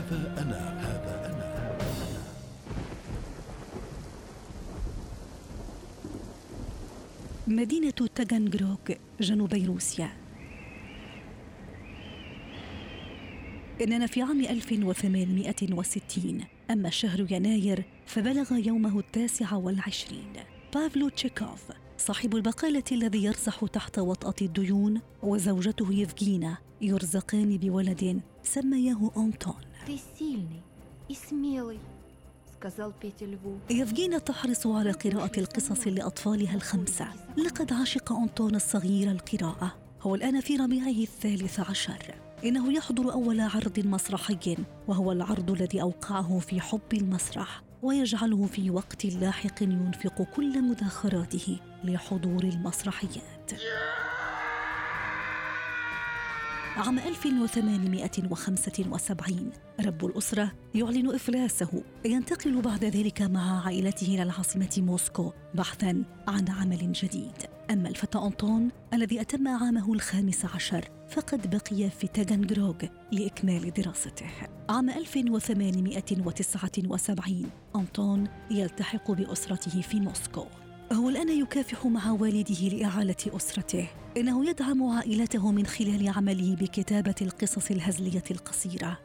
هذا أنا هذا أنا. مدينة تاغانغروغ جنوبي روسيا. إننا في عام 1860 أما شهر يناير فبلغ يومه التاسع والعشرين. بافلو تشيكوف. صاحب البقالة الذي يرزح تحت وطأة الديون وزوجته يفجينا يرزقان بولد سمياه أنطون. يفجينا تحرص على قراءة القصص لأطفالها الخمسة. لقد عشق أنطون الصغير القراءة. هو الآن في ربيعه الثالث عشر. إنه يحضر أول عرض مسرحي وهو العرض الذي أوقعه في حب المسرح. ويجعله في وقت لاحق ينفق كل مدخراته لحضور المسرحيات. عام 1875 رب الأسرة يعلن إفلاسه ينتقل بعد ذلك مع عائلته إلى العاصمة موسكو بحثا عن عمل جديد. أما الفتى أنطون الذي أتم عامه الخامس عشر فقد بقي في تاغانغروغ لإكمال دراسته. عام 1879 أنطون يلتحق بأسرته في موسكو. هو الآن يكافح مع والده لإعالة أسرته. إنه يدعم عائلته من خلال عمله بكتابة القصص الهزلية القصيرة.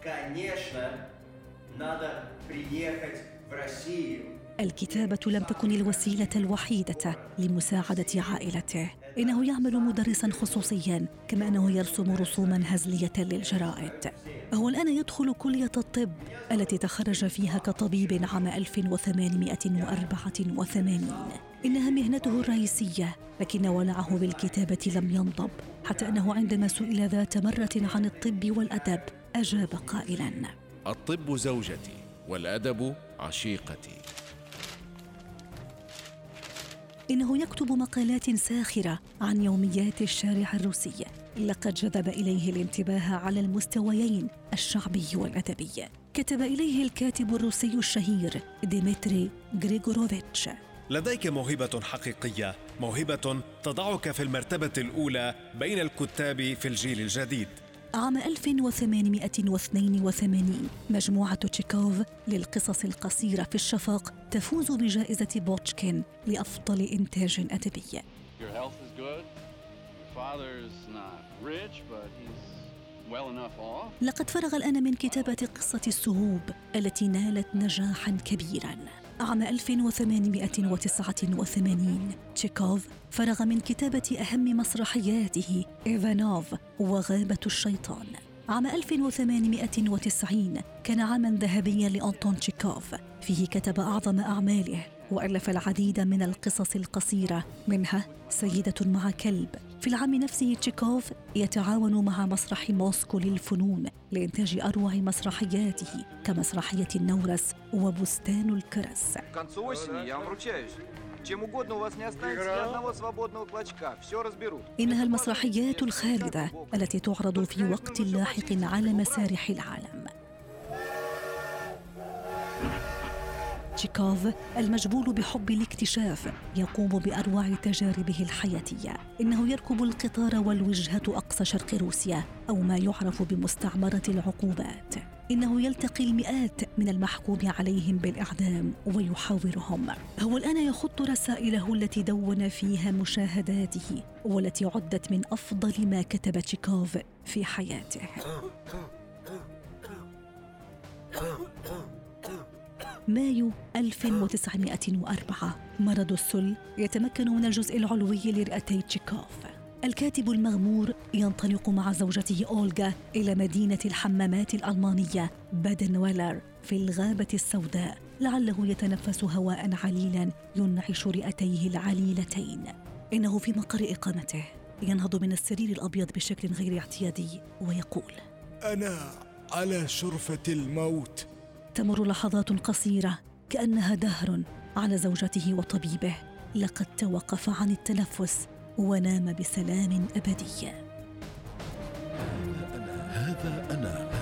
الكتابة لم تكن الوسيلة الوحيدة لمساعدة عائلته. إنه يعمل مدرسا خصوصيا كما أنه يرسم رسوما هزلية للجرائد. هو الآن يدخل كلية الطب التي تخرج فيها كطبيب عام 1884 إنها مهنته الرئيسية لكن ولعه بالكتابة لم ينضب حتى أنه عندما سئل ذات مرة عن الطب والأدب أجاب قائلا. الطب زوجتي والأدب عشيقتي. إنه يكتب مقالات ساخرة عن يوميات الشارع الروسي. لقد جذب إليه الانتباه على المستويين الشعبي والأدبي. كتب إليه الكاتب الروسي الشهير ديمتري غريغوروفيتش. لديك موهبة حقيقية، موهبة تضعك في المرتبة الأولى بين الكتاب في الجيل الجديد. عام 1882 مجموعة تشيكوف للقصص القصيرة في الشفق تفوز بجائزة بوتشكين لأفضل إنتاج أدبي. لقد فرغ الآن من كتابة قصة السهوب التي نالت نجاحا كبيرا. عام 1889 تشيكوف فرغ من كتابة أهم مسرحياته إيفانوف وغابة الشيطان. عام 1890 كان عاما ذهبيا لأنطون تشيكوف. فيه كتب أعظم أعماله وألف العديد من القصص القصيرة منها سيدة مع كلب. في العام نفسه تشيكوف يتعاون مع مسرح موسكو للفنون لإنتاج أروع مسرحياته كمسرحية النورس وبستان الكرس К концу осени, я вам ручаюсь. Чем угодно у вас не останется ни одного свободного клочка. Все разберут. إنها المسرحيات الخالدة التي تعرض في وقت لاحق على مسارح العالم تشيكوف المجبول بحب الاكتشاف يقوم بأروع تجاربه الحياتية. إنه يركب القطار والوجهة أقصى شرق روسيا أو ما يعرف بمستعمرة العقوبات. إنه يلتقي المئات من المحكوم عليهم بالإعدام ويحاورهم. هو الآن يخط رسائله التي دون فيها مشاهداته والتي عدت من أفضل ما كتب تشيكوف في حياته. مايو 1904 مرض السل يتمكن من الجزء العلوي لرئتي تشيكوف. الكاتب المغمور ينطلق مع زوجته أولغا إلى مدينة الحمامات الألمانية بادن ويلر في الغابة السوداء. لعله يتنفس هواء عليلا ينعش رئتيه العليلتين. إنه في مقر إقامته. ينهض من السرير الأبيض بشكل غير اعتيادي ويقول أنا على شرفة الموت. تمر لحظات قصيرة كأنها دهر على زوجته وطبيبه. لقد توقف عن التنفس ونام بسلام أبدي. هذا أنا.